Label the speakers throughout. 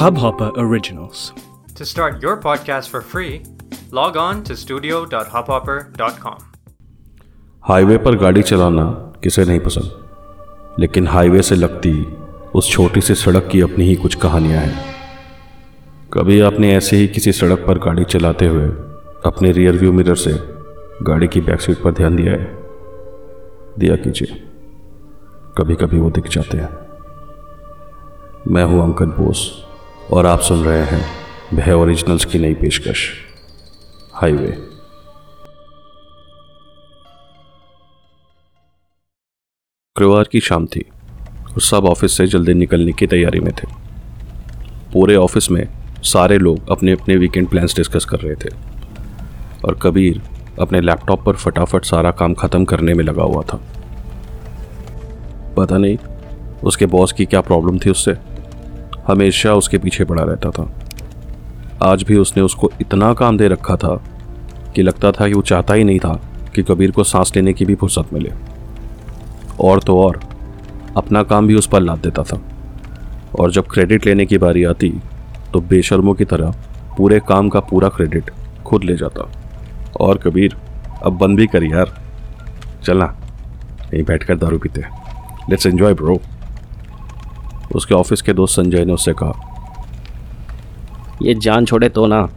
Speaker 1: Hubhopper Originals.
Speaker 2: To start your podcast for free, log on to studio.hubhopper.com.
Speaker 3: Highway पर गाड़ी चलाना किसे नहीं पसंद? लेकिन हाईवे से लगती उस छोटी सी सड़क की अपनी ही कुछ कहानियाँ हैं। कभी आपने ऐसे ही किसी सड़क पर गाड़ी चलाते हुए अपने रियर व्यू मिरर से गाड़ी की बैक सीट पर ध्यान दिया है? दिया कीजिए। कभी कभी वो दिख जाते हैं। मैं हूँ अंकन बोस, और आप सुन रहे हैं भय ओरिजिनल्स की नई पेशकश, हाईवे। शुक्रवार की शाम थी, और सब ऑफ़िस से जल्दी निकलने की तैयारी में थे। पूरे ऑफ़िस में सारे लोग अपने अपने वीकेंड प्लान्स डिस्कस कर रहे थे, और कबीर अपने लैपटॉप पर फटाफट सारा काम ख़त्म करने में लगा हुआ था। पता नहीं उसके बॉस की क्या प्रॉब्लम थी उससे? हमेशा उसके पीछे पड़ा रहता था। आज भी उसने उसको इतना काम दे रखा था कि लगता था कि वो चाहता ही नहीं था कि कबीर को सांस लेने की भी फुर्सत मिले। और तो और, अपना काम भी उस पर लाद देता था। और जब क्रेडिट लेने की बारी आती तो बेशर्मों की तरह पूरे काम का पूरा क्रेडिट खुद ले जाता। और कबीर, अब बंद भी कर यार। चलना यहीं बैठकर दारू पीते लेट्स एंजॉय ब्रो उसके ऑफ़िस के दोस्त संजय ने उससे कहा
Speaker 4: ये जान छोड़े तो ना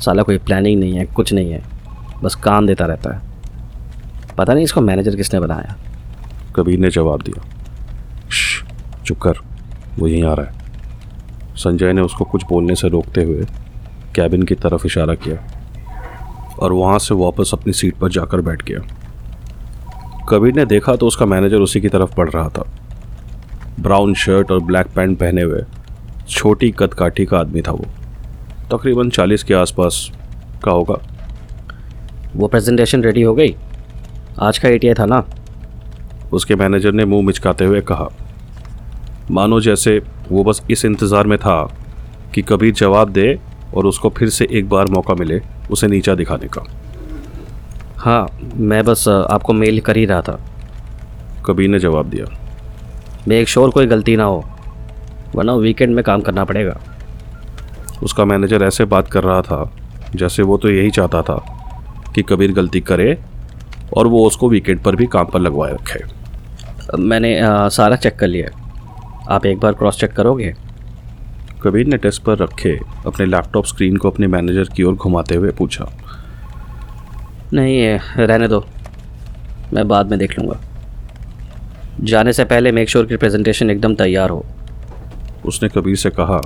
Speaker 4: साला कोई प्लानिंग नहीं है कुछ नहीं है बस काम देता रहता है। पता नहीं इसको मैनेजर किसने बनाया?
Speaker 3: कबीर ने जवाब दिया "श्श, चुप कर वो यहीं आ रहा है। संजय ने उसको कुछ बोलने से रोकते हुए कैबिन की तरफ़ इशारा किया और वहाँ से वापस अपनी सीट पर जाकर बैठ गया। कबीर ने देखा तो उसका मैनेजर उसी की तरफ़ बढ़ रहा था। ब्राउन शर्ट और ब्लैक पैंट पहने हुए छोटी कद काठी का आदमी था वो। तकरीबन चालीस के आसपास का होगा।
Speaker 4: वो प्रेजेंटेशन रेडी हो गई? आज का एटीआई था ना?
Speaker 3: उसके मैनेजर ने मुँह मिचकाते हुए कहा मानो जैसे वो बस इस इंतज़ार में था कि कबीर जवाब दे और उसको फिर से एक बार मौका मिले उसे नीचा दिखाने का।
Speaker 4: हाँ मैं बस आपको मेल कर ही रहा था।
Speaker 3: कबीर ने जवाब दिया।
Speaker 4: मेक श्योर कोई गलती ना हो वरना वीकेंड में काम करना पड़ेगा।
Speaker 3: उसका मैनेजर ऐसे बात कर रहा था जैसे वो तो यही चाहता था कि कबीर गलती करे और वो उसको वीकेंड पर भी काम पर लगवाए रखे।
Speaker 4: मैंने अ, सारा चेक कर लिया। आप एक बार क्रॉस चेक करोगे?
Speaker 3: कबीर ने डेस्क पर रखे अपने लैपटॉप स्क्रीन को अपने मैनेजर की ओर घुमाते हुए पूछा।
Speaker 4: नहीं रहने दो। मैं बाद में देख लूँगा। जाने से पहले मेक श्योर की प्रेजेंटेशन एकदम तैयार हो।
Speaker 3: उसने कबीर से कहा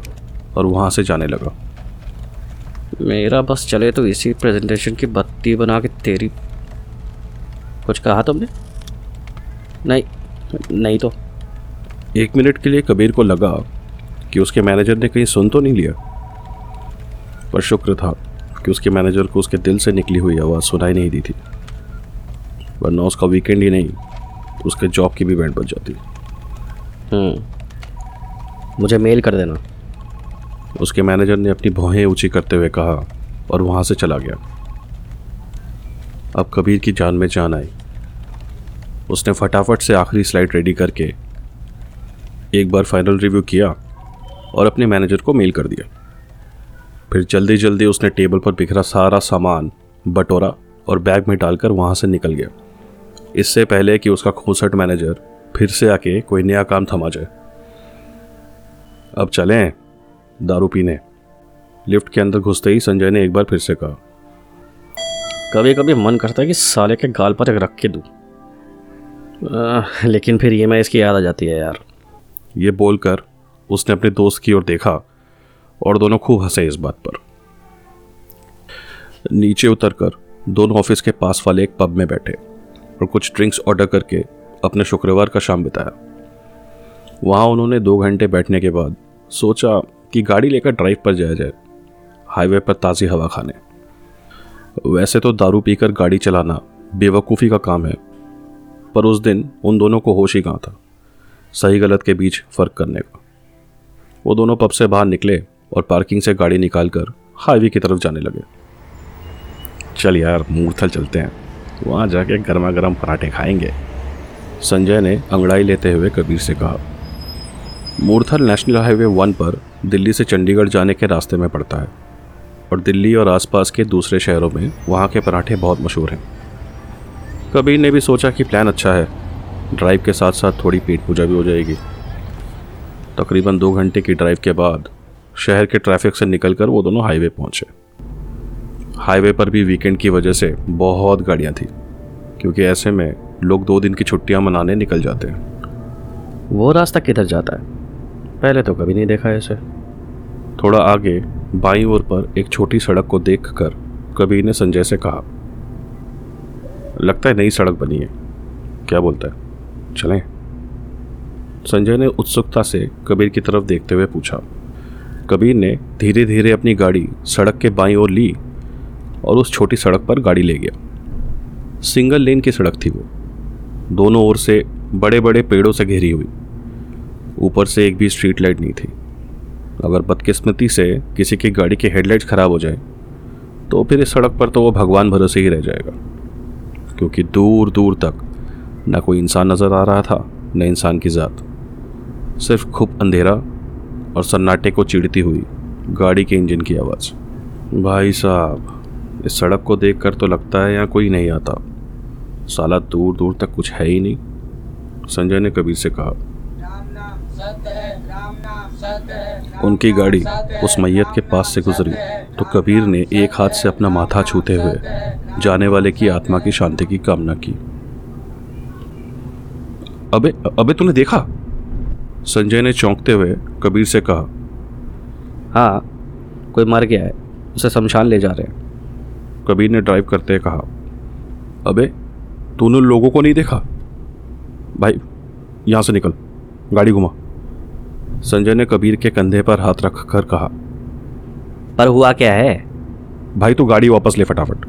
Speaker 3: और वहाँ से जाने लगा।
Speaker 4: मेरा बस चले तो इसी प्रेजेंटेशन की बत्ती बना के तेरी। कुछ कहा तुमने? नहीं नहीं तो।
Speaker 3: एक मिनट के लिए कबीर को लगा कि उसके मैनेजर ने कहीं सुन तो नहीं लिया। पर शुक्र था कि उसके मैनेजर को उसके दिल से निकली हुई आवाज़ सुनाई नहीं दी थी। वरना उसका वीकेंड ही नहीं। उसके जॉब की भी बैंड बच जाती
Speaker 4: हम्म। मुझे मेल कर देना।
Speaker 3: उसके मैनेजर ने अपनी भौहें ऊँची करते हुए कहा और वहाँ से चला गया। अब कबीर की जान में जान आई। उसने फटाफट से आखिरी स्लाइड रेडी करके एक बार फाइनल रिव्यू किया और अपने मैनेजर को मेल कर दिया। फिर जल्दी जल्दी उसने टेबल पर बिखरा सारा सामान बटोरा और बैग में डालकर वहाँ से निकल गया। इससे पहले कि उसका खोसट मैनेजर फिर से आके कोई नया काम थमा जाए। अब चलें दारू पीने। लिफ्ट के अंदर घुसते ही संजय ने एक बार फिर से कहा
Speaker 4: कभी कभी मन करता है कि साले के गाल पर एक रख के दूँ। लेकिन फिर ये मैं इसकी याद आ जाती है यार।
Speaker 3: ये बोलकर उसने अपने दोस्त की ओर देखा और दोनों खूब हंसे इस बात पर। नीचे उतरकर दोनों ऑफ़िस के पास वाले एक पब में बैठे। और कुछ ड्रिंक्स ऑर्डर करके अपने शुक्रवार का शाम बिताया। वहाँ उन्होंने दो घंटे बैठने के बाद सोचा कि गाड़ी लेकर ड्राइव पर जाया जाए हाईवे पर ताज़ी हवा खाने। वैसे तो दारू पीकर गाड़ी चलाना बेवकूफ़ी का काम है, पर उस दिन उन दोनों को होश ही कहाँ था, सही गलत के बीच फ़र्क करने का। वो दोनों पब से बाहर निकले और पार्किंग से गाड़ी निकाल कर हाईवे की तरफ़ जाने लगे। चल यार मूर्थल चलते हैं। वहाँ जाके गर्मा गर्म पराठे खाएँगे। संजय ने अंगड़ाई लेते हुए कबीर से कहा, मूर्थल नेशनल हाईवे वन पर दिल्ली से चंडीगढ़ जाने के रास्ते में पड़ता है और दिल्ली और आसपास के दूसरे शहरों में वहाँ के पराठे बहुत मशहूर हैं। कबीर ने भी सोचा कि प्लान अच्छा है। ड्राइव के साथ साथ थोड़ी पेट पूजा भी हो जाएगी। तकरीबन दो घंटे की ड्राइव के बाद शहर के ट्रैफ़िक से निकलकर वो दोनों हाईवे पहुँचे। हाईवे पर भी वीकेंड की वजह से बहुत गाड़ियाँ थी क्योंकि ऐसे में लोग दो दिन की छुट्टियाँ मनाने निकल जाते हैं।
Speaker 4: वो रास्ता किधर जाता है? पहले तो कभी नहीं देखा ऐसे
Speaker 3: थोड़ा आगे बाई ओर पर एक छोटी सड़क को देख कर कबीर ने संजय से कहा लगता है नई सड़क बनी है। क्या बोलता है? चलें। संजय ने उत्सुकता से कबीर की तरफ़ देखते हुए पूछा। कबीर ने धीरे धीरे अपनी गाड़ी सड़क के बाई ओर ली और उस छोटी सड़क पर गाड़ी ले गया। सिंगल लेन की सड़क थी वो। दोनों ओर से बड़े बड़े पेड़ों से घिरी हुई। ऊपर से एक भी स्ट्रीट लाइट नहीं थी। अगर बदकिस्मती से किसी की गाड़ी की हेडलाइट खराब हो जाए तो फिर इस सड़क पर तो वो भगवान भरोसे ही रह जाएगा। क्योंकि दूर दूर तक न कोई इंसान नज़र आ रहा था, न इंसान की ज़ात। सिर्फ़ खूब अंधेरा और सन्नाटे को चिड़ती हुई गाड़ी के इंजन की आवाज़। भाई साहब। इस सड़क को देखकर तो लगता है यहाँ कोई नहीं आता। साला दूर दूर तक कुछ है ही नहीं, संजय ने कबीर से कहा। उनकी गाड़ी उस मैयत के पास से गुजरी तो कबीर ने एक हाथ से अपना माथा छूते हुए जाने वाले की आत्मा की शांति की कामना की। अबे अबे तूने देखा? संजय ने चौंकते हुए कबीर से कहा
Speaker 4: हाँ कोई मर गया है, उसे शमशान ले जा रहे हैं।
Speaker 3: कबीर ने ड्राइव करते हुए कहा अबे तूने उन लोगों को नहीं देखा? भाई यहाँ से निकल गाड़ी घुमा। संजय ने कबीर के कंधे पर हाथ रख कर कहा
Speaker 4: पर हुआ क्या है?
Speaker 3: भाई तू गाड़ी वापस ले फटाफट।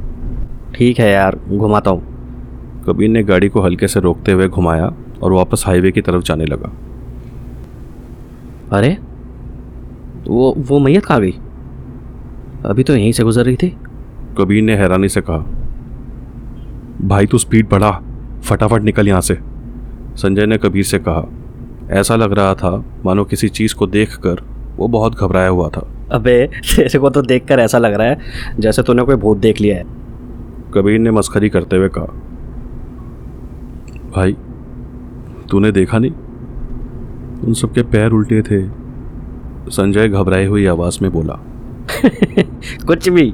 Speaker 4: ठीक है यार घुमाता हूँ।
Speaker 3: कबीर ने गाड़ी को हल्के से रोकते हुए घुमाया और वापस हाईवे की तरफ़ जाने लगा।
Speaker 4: अरे वो वो मैयत कहाँ गई? अभी तो यहीं से गुजर रही थी।
Speaker 3: कबीर ने हैरानी से कहा भाई तू स्पीड बढ़ा फटाफट निकल यहाँ से। संजय ने कबीर से कहा ऐसा लग रहा था मानो किसी चीज़ को देखकर वो बहुत घबराया हुआ था।
Speaker 4: अबे तेरे को तो देखकर ऐसा लग रहा है जैसे तूने कोई भूत देख लिया है।
Speaker 3: कबीर ने मस्खरी करते हुए कहा भाई तूने देखा नहीं? उन सबके पैर उल्टे थे। संजय घबराई हुई आवाज़ में बोला
Speaker 4: कुछ भी।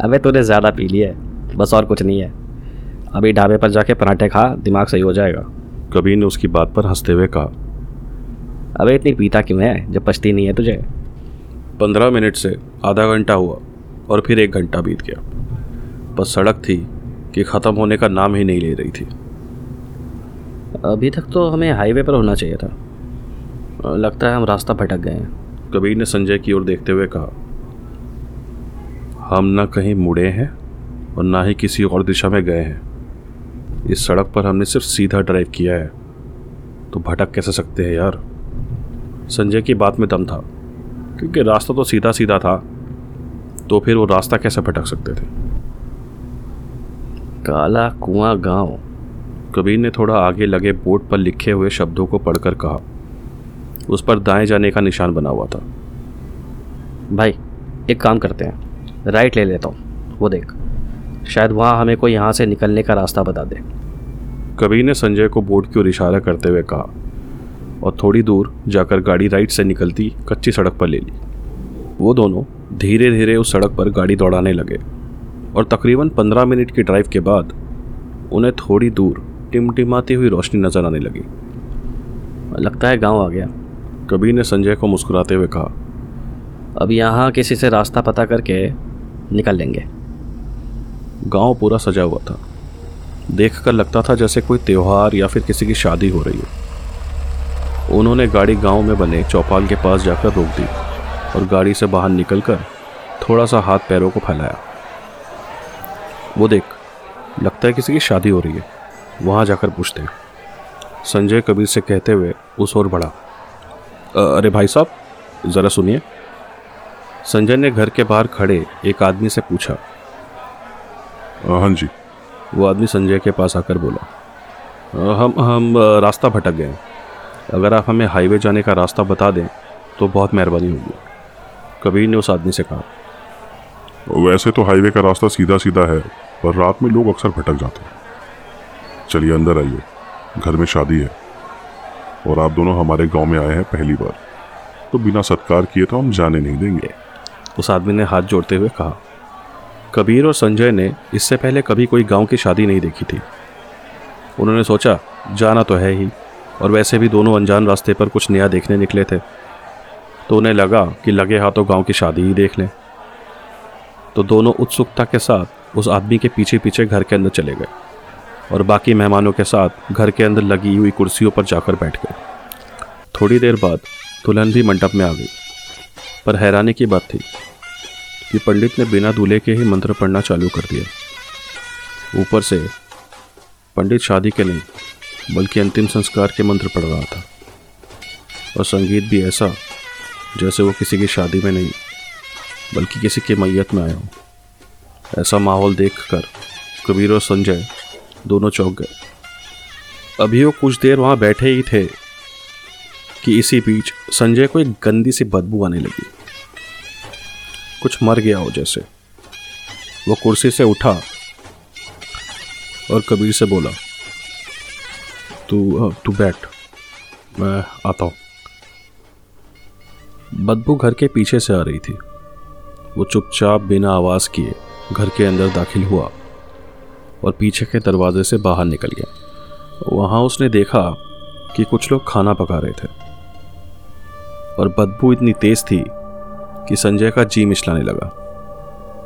Speaker 4: अबे तूने ज़्यादा पी लिया है। बस और कुछ नहीं है। अभी ढाबे पर जाके पराठे खा दिमाग सही हो जाएगा।
Speaker 3: कबीर ने उसकी बात पर हँसते हुए कहा।
Speaker 4: अबे इतनी पीता क्यों है? जब पछती नहीं है तुझे।
Speaker 3: पंद्रह मिनट से आधा घंटा हुआ और फिर एक घंटा बीत गया। बस सड़क थी कि ख़त्म होने का नाम ही नहीं ले रही थी।
Speaker 4: अभी तक तो हमें हाईवे पर होना चाहिए था। लगता है हम रास्ता भटक गए हैं।
Speaker 3: कबीर ने संजय की ओर देखते हुए कहा हम ना कहीं मुड़े हैं और ना ही किसी और दिशा में गए हैं। इस सड़क पर हमने सिर्फ़ सीधा ड्राइव किया है। तो भटक कैसे सकते हैं यार? संजय की बात में दम था, क्योंकि रास्ता तो सीधा सीधा था तो फिर वो रास्ता कैसे भटक सकते थे?
Speaker 4: काला कुआँ गाँव।
Speaker 3: कबीर ने थोड़ा आगे लगे बोर्ड पर लिखे हुए शब्दों को पढ़कर कहा। उस पर दाएँ जाने का निशान बना हुआ था।
Speaker 4: भाई, एक काम करते हैं। राइट ले लेता हूँ। वो देख शायद वहाँ हमें कोई यहाँ से निकलने का रास्ता बता दे।
Speaker 3: कबीर ने संजय को बोर्ड की ओर इशारा करते हुए कहा और थोड़ी दूर जाकर गाड़ी राइट से निकलती कच्ची सड़क पर ले ली। वो दोनों धीरे धीरे उस सड़क पर गाड़ी दौड़ाने लगे और तकरीबन पंद्रह मिनट की ड्राइव के बाद उन्हें थोड़ी दूर टिमटिमाती हुई रोशनी नज़र आने लगी।
Speaker 4: लगता है गाँव आ गया।
Speaker 3: कबीर ने संजय को मुस्कुराते हुए कहा
Speaker 4: अब यहाँ किसी से रास्ता पता करके निकल लेंगे।
Speaker 3: गाँव पूरा सजा हुआ था। देखकर लगता था जैसे कोई त्यौहार या फिर किसी की शादी हो रही हो। उन्होंने गाड़ी गाँव में बने चौपाल के पास जाकर रोक दी और गाड़ी से बाहर निकलकर थोड़ा सा हाथ पैरों को फैलाया। वो देख, लगता है किसी की शादी हो रही है। वहाँ जाकर पूछते हैं। संजय कबीर से कहते हुए उस ओर बढ़ा। अरे भाई साहब, ज़रा सुनिए। संजय ने घर के बाहर खड़े एक आदमी से पूछा हाँ जी। वो आदमी संजय के पास आकर बोला हम हम रास्ता भटक गए अगर आप हमें हाईवे जाने का रास्ता बता दें तो बहुत मेहरबानी होगी। कबीर ने उस आदमी से कहा
Speaker 5: वैसे तो हाईवे का रास्ता सीधा सीधा है पर रात में लोग अक्सर भटक जाते हैं। चलिए अंदर आइए। घर में शादी है और आप दोनों हमारे गाँव में आए हैं पहली बार। तो बिना सत्कार किए तो हम जाने नहीं देंगे।
Speaker 3: उस आदमी ने हाथ जोड़ते हुए कहा, कबीर और संजय ने इससे पहले कभी कोई गाँव की शादी नहीं देखी थी। उन्होंने सोचा, जाना तो है ही, और वैसे भी दोनों अनजान रास्ते पर कुछ नया देखने निकले थे तो उन्हें लगा कि लगे हाथों गाँव की शादी ही देख लें। तो दोनों उत्सुकता के साथ उस आदमी के पीछे पीछे घर के अंदर चले गए, और बाकी मेहमानों के साथ घर के अंदर लगी हुई कुर्सियों पर जाकर बैठ गए। थोड़ी देर बाद दुल्हन भी मंडप में आ गई, पर हैरानी की बात थी कि पंडित ने बिना दूल्हे के ही मंत्र पढ़ना चालू कर दिया। ऊपर से, पंडित शादी के नहीं, बल्कि अंतिम संस्कार के मंत्र पढ़ रहा था। और संगीत भी ऐसा, जैसे वो किसी की शादी में नहीं, बल्कि किसी की मैयत में आया हो। ऐसा माहौल देखकर कबीर और संजय दोनों चौंक गए। अभी वो कुछ देर वहाँ बैठे ही थे कि इसी बीच संजय को एक गंदी सी बदबू आने लगी। कुछ मर गया हो जैसे। वो कुर्सी से उठा और कबीर से बोला, तू तू बैठ, मैं आता हूँ। बदबू घर के पीछे से आ रही थी। वो चुपचाप बिना आवाज़ किए घर के अंदर दाखिल हुआ और पीछे के दरवाजे से बाहर निकल गया। वहाँ उसने देखा कि कुछ लोग खाना पका रहे थे और बदबू इतनी तेज थी कि संजय का जी मिचलाने लगा।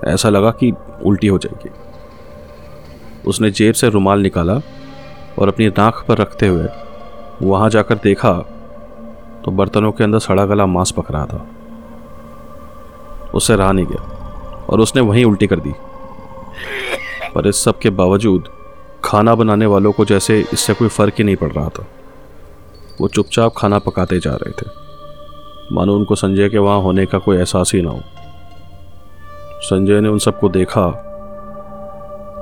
Speaker 3: ऐसा लगा कि उल्टी हो जाएगी। उसने जेब से रुमाल निकाला और अपनी नाक पर रखते हुए वहाँ जाकर देखा तो बर्तनों के अंदर सड़ा गला मांस पक रहा था। उससे रहा नहीं गया और उसने वहीं उल्टी कर दी। पर इस सब के बावजूद खाना बनाने वालों को जैसे इससे कोई फ़र्क ही नहीं पड़ रहा था। वो चुपचाप खाना पकाते जा रहे थे। मानो उनको संजय के वहाँ होने का कोई एहसास ही ना हो। संजय ने उन सबको देखा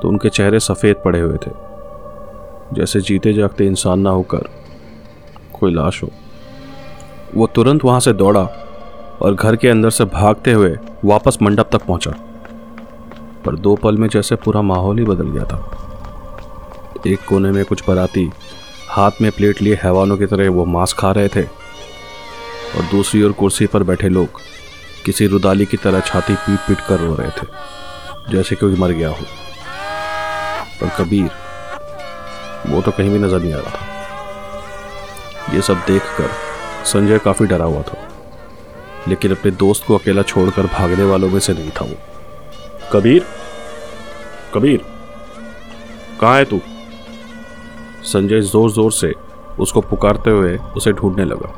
Speaker 3: तो उनके चेहरे सफ़ेद पड़े हुए थे। जैसे जीते जागते इंसान ना होकर कोई लाश हो। वो तुरंत वहाँ से दौड़ा और घर के अंदर से भागते हुए वापस मंडप तक पहुँचा। पर दो पल में जैसे पूरा माहौल ही बदल गया था। एक कोने में कुछ बराती हाथ में प्लेट लिए हैवानों की तरह वो मांस खा रहे थे। और दूसरी ओर कुर्सी पर बैठे लोग किसी रुदाली की तरह छाती पीट पीट कर रो रहे थे, जैसे कोई मर गया हो। पर कबीर, वो तो कहीं भी नज़र नहीं आ रहा था। ये सब देखकर संजय काफ़ी डरा हुआ था, लेकिन अपने दोस्त को अकेला छोड़कर भागने वालों में से नहीं था वो। कबीर? कबीर, कहाँ है तू? संजय ज़ोर ज़ोर से उसको पुकारते हुए उसे ढूँढने लगा।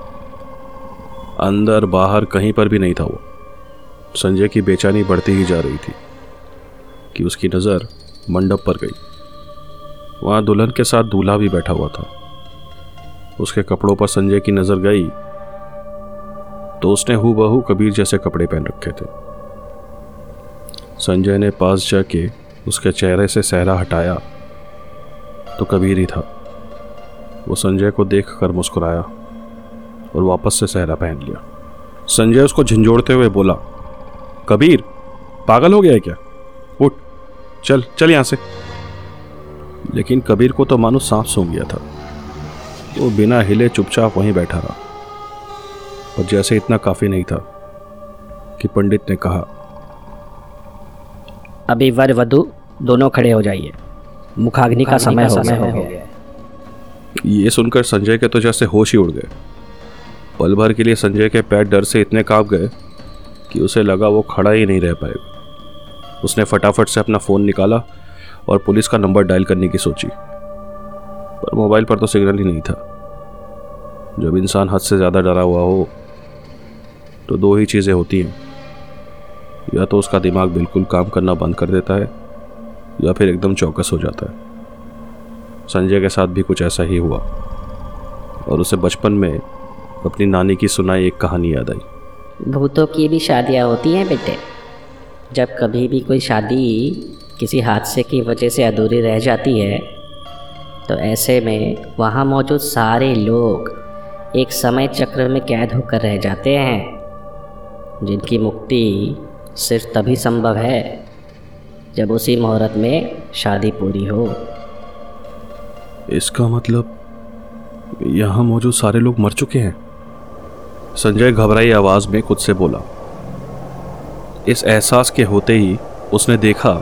Speaker 3: अंदर, बाहर कहीं पर भी नहीं था वो। संजय की बेचैनी बढ़ती ही जा रही थी कि उसकी नज़र मंडप पर गई। वहाँ दुल्हन के साथ दूल्हा भी बैठा हुआ था। उसके कपड़ों पर संजय की नज़र गई तो उसने हु बहू कबीर जैसे कपड़े पहन रखे थे। संजय ने पास जाके उसके चेहरे से सहरा हटाया तो कबीर ही था। वो संजय को देख कर मुस्कुराया। और वापस से सहरा पहन लिया। संजय उसको झंझोड़ते हुए बोला कबीर पागल हो गया है क्या? उठ चल चल यहाँ से। लेकिन कबीर को तो मानो सांप सूंघ गया था। वो बिना हिले चुपचाप वहीं बैठा रहा। और जैसे इतना काफ़ी नहीं था कि पंडित ने कहा
Speaker 6: अभी वर वधु दोनों खड़े हो जाइए। मुखाग्नि का समय हो गया
Speaker 3: ये सुनकर संजय के तो जैसे होश ही उड़ गए। पल भर के लिए संजय के पैर डर से इतने काँप गए कि उसे लगा वो खड़ा ही नहीं रह पाएगा। उसने फटाफट से अपना फ़ोन निकाला और पुलिस का नंबर डायल करने की सोची। पर मोबाइल पर तो सिग्नल ही नहीं था। जब इंसान हद से ज़्यादा डरा हुआ हो तो दो ही चीज़ें होती हैं। या तो उसका दिमाग बिल्कुल काम करना बंद कर देता है, या फिर एकदम चौकस हो जाता है। संजय के साथ भी कुछ ऐसा ही हुआ। और उसे बचपन में अपनी नानी की सुनाई एक कहानी याद आई।
Speaker 6: भूतों की भी शादियाँ होती हैं बेटे। जब कभी भी कोई शादी किसी हादसे की वजह से अधूरी रह जाती है तो ऐसे में वहाँ मौजूद सारे लोग एक समय चक्र में कैद होकर रह जाते हैं जिनकी मुक्ति सिर्फ़ तभी संभव है जब उसी मुहूर्त में शादी पूरी हो।
Speaker 3: इसका मतलब यहाँ मौजूद सारे लोग मर चुके हैं? संजय घबराई आवाज़ में खुद से बोला, इस एहसास के होते ही उसने देखा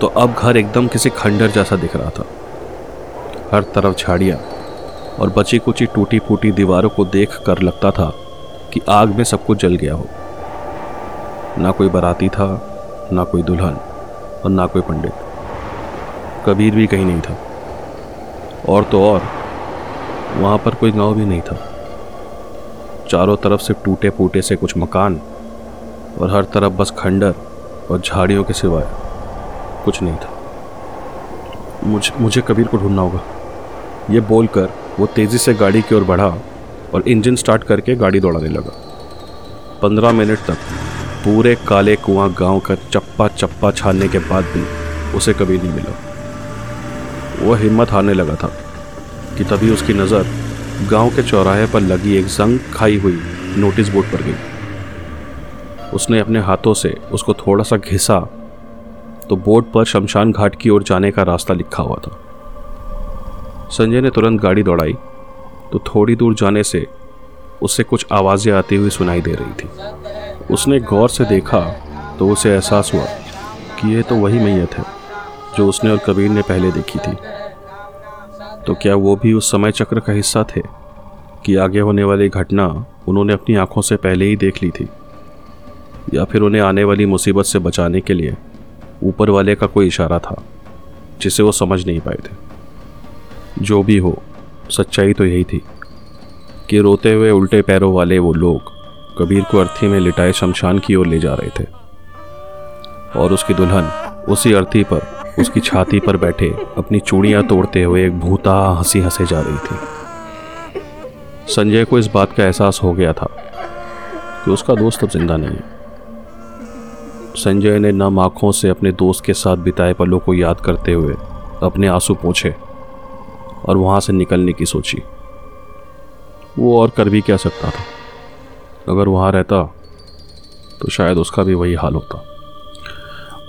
Speaker 3: तो अब घर एकदम किसी खंडर जैसा दिख रहा था। हर तरफ़ झाड़ियाँ और बची कुची टूटी फूटी दीवारों को देख कर लगता था कि आग में सब कुछ जल गया हो। ना कोई बाराती था, ना कोई दुल्हन और ना कोई पंडित। कबीर भी कहीं नहीं था। और तो और, वहाँ पर कोई गाँव भी नहीं था। चारों तरफ़ से टूटे फूटे से कुछ मकान और हर तरफ़ बस खंडर और झाड़ियों के सिवाय कुछ नहीं था। मुझे मुझे कबीर को ढूंढना होगा। ये बोलकर वो तेज़ी से गाड़ी की ओर बढ़ा और इंजन स्टार्ट करके गाड़ी दौड़ाने लगा। पंद्रह मिनट तक पूरे काले कुआँ गाँव का चप्पा चप्पा छानने के बाद भी उसे कभी नहीं मिला। वह हिम्मत हारने लगा था कि तभी उसकी नज़र गाँव के चौराहे पर लगी एक जंग खाई हुई नोटिस बोर्ड पर गई। उसने अपने हाथों से उसको थोड़ा सा घिसा तो बोर्ड पर शमशान घाट की ओर जाने का रास्ता लिखा हुआ था। संजय ने तुरंत गाड़ी दौड़ाई तो थोड़ी दूर जाने से उससे कुछ आवाज़ें आती हुई सुनाई दे रही थी। उसने गौर से देखा तो उसे एहसास हुआ कि यह तो वही मैयत है, जो उसने और कबीर ने पहले देखी थी। तो क्या वो भी उस समय चक्र का हिस्सा थे कि आगे होने वाली घटना उन्होंने अपनी आँखों से पहले ही देख ली थी? या फिर उन्हें आने वाली मुसीबत से बचाने के लिए ऊपर वाले का कोई इशारा था, जिसे वो समझ नहीं पाए थे? जो भी हो, सच्चाई तो यही थी कि रोते हुए उल्टे पैरों वाले वो लोग कबीर को अर्थी में लिटाए शमशान की ओर ले जा रहे थे। और उसकी दुल्हन उसी अर्थी पर उसकी छाती पर बैठे अपनी चूड़ियाँ तोड़ते हुए एक भूता हँसी हंसे जा रही थी। संजय को इस बात का एहसास हो गया था कि उसका दोस्त अब ज़िंदा नहीं संजय ने नम आँखों से अपने दोस्त के साथ बिताए पलों को याद करते हुए अपने आँसू पूछे और वहाँ से निकलने की सोची। वो और कर भी क्या सकता था? अगर वहाँ रहता तो शायद उसका भी वही हाल होता।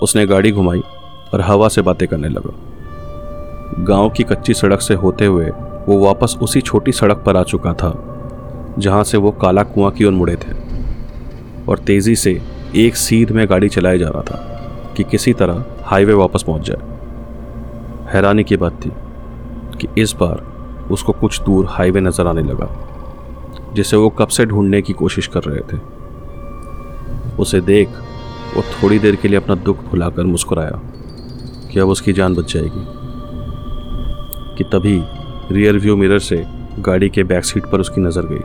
Speaker 3: उसने गाड़ी घुमाई और हवा से बातें करने लगा। गाँव की कच्ची सड़क से होते हुए वो वापस उसी छोटी सड़क पर आ चुका था, जहाँ से वो काला कुआँ की ओर मुड़े थे और तेज़ी से एक सीध में गाड़ी चलाए जा रहा था कि किसी तरह हाईवे वापस पहुँच जाए। हैरानी की बात थी कि इस बार उसको कुछ दूर हाईवे नज़र आने लगा, जिसे वो कब से ढूँढने की कोशिश कर रहे थे। उसे देख वो थोड़ी देर के लिए अपना दुख भुलाकर मुस्कुराया। कि अब उसकी जान बच जाएगी। कि तभी रियर व्यू मिरर से गाड़ी के बैक सीट पर उसकी नज़र गई।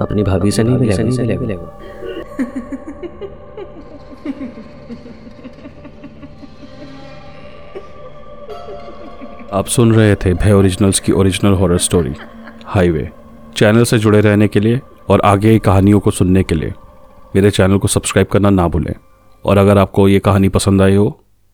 Speaker 4: अपनी भाभी से नहीं मिलेगा नहीं मिलेगा
Speaker 3: आप सुन रहे थे भय ओरिजिनल्स की original horror story highway channel से जुड़े रहने के लिए और आगे की कहानियों को सुनने के लिए मेरे चैनल को सब्सक्राइब करना ना भूलें। और अगर आपको ये कहानी पसंद आई हो